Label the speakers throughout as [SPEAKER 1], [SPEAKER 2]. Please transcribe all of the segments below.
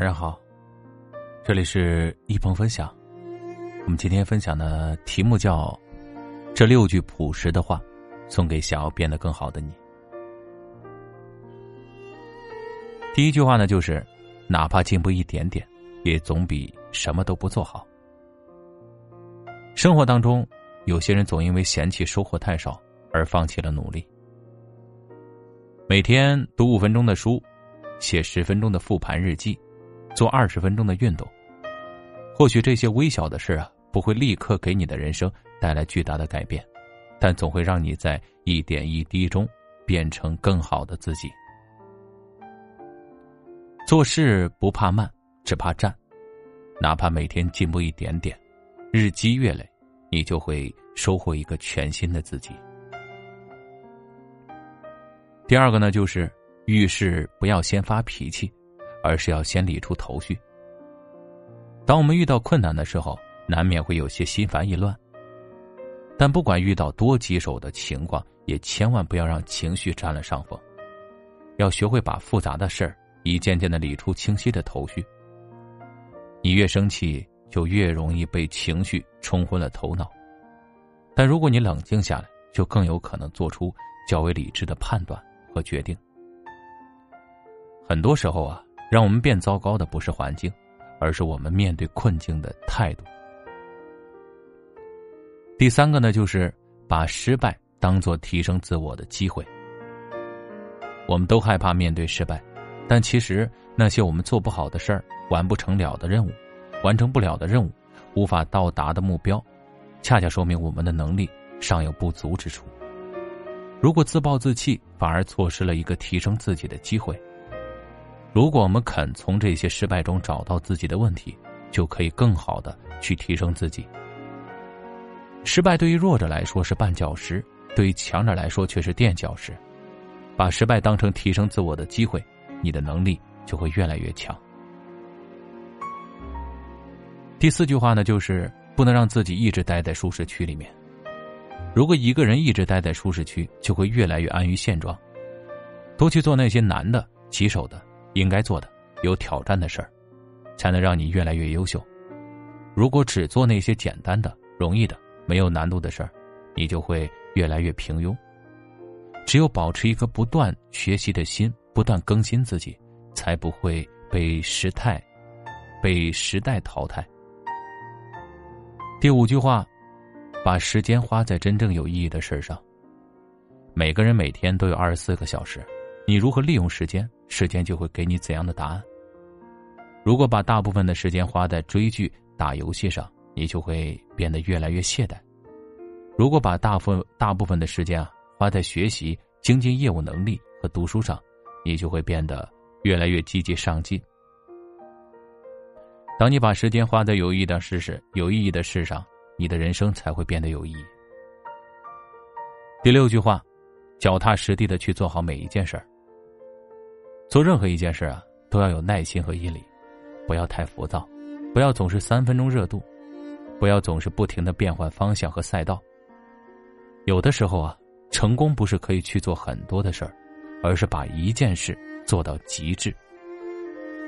[SPEAKER 1] 晚上好，这里是一鹏分享。我们今天分享的题目叫“这六句朴实的话，送给想要变得更好的你”。第一句话呢，就是哪怕进步一点点，也总比什么都不做好。生活当中，有些人总因为嫌弃收获太少而放弃了努力。每天读五分钟的书，写十分钟的复盘日记，做二十分钟的运动。或许这些微小的事啊，不会立刻给你的人生带来巨大的改变，但总会让你在一点一滴中变成更好的自己。做事不怕慢，只怕站。哪怕每天进步一点点，日积月累。你就会收获一个全新的自己。第二个呢，就是遇事不要先发脾气，而是要先理出头绪。当我们遇到困难的时候，难免会有些心烦意乱。但不管遇到多棘手的情况，也千万不要让情绪占了上风。要学会把复杂的事儿一件件的理出清晰的头绪。你越生气。就越容易被情绪冲昏了头脑，但如果你冷静下来，就更有可能做出较为理智的判断和决定。很多时候啊，让我们变糟糕的不是环境，而是我们面对困境的态度。第三个呢，就是把失败当做提升自我的机会。我们都害怕面对失败，但其实那些我们做不好的事儿、完不成了的任务。完成不了的任务，无法到达的目标，恰恰说明我们的能力尚有不足之处。如果自暴自弃，反而错失了一个提升自己的机会。如果我们肯从这些失败中找到自己的问题，就可以更好的去提升自己。失败对于弱者来说是绊脚石，对于强者来说却是垫脚石。把失败当成提升自我的机会，你的能力就会越来越强。第四句话呢，就是不能让自己一直待在舒适区里面。如果一个人一直待在舒适区，就会越来越安于现状。多去做那些难的、棘手的、应该做的、有挑战的事儿，才能让你越来越优秀。如果只做那些简单的、容易的、没有难度的事儿，你就会越来越平庸。只有保持一颗不断学习的心，不断更新自己，才不会被时态、被时代淘汰。第五句话，把时间花在真正有意义的事上。每个人每天都有二十四个小时，你如何利用时间，时间就会给你怎样的答案。如果把大部分的时间花在追剧、打游戏上，你就会变得越来越懈怠；如果把大部分大部分的时间啊花在学习、精进业务能力和读书上，你就会变得越来越积极上进。当你把时间花在有意义的事时、有意义的事上，你的人生才会变得有意义。第六句话，脚踏实地的去做好每一件事儿。做任何一件事啊，都要有耐心和毅力，不要太浮躁，不要总是三分钟热度，不要总是不停的变换方向和赛道。有的时候啊，成功不是可以去做很多的事儿，而是把一件事做到极致。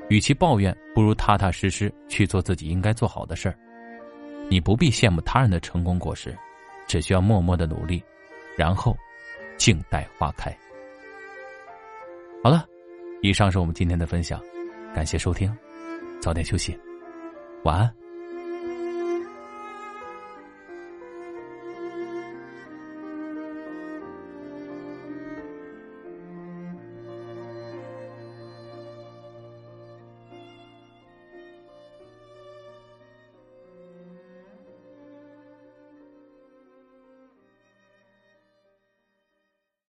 [SPEAKER 1] 与其抱怨，不如踏踏实实去做自己应该做好的事儿。你不必羡慕他人的成功果实，只需要默默的努力，然后静待花开。好了，以上是我们今天的分享，感谢收听，早点休息，晚安。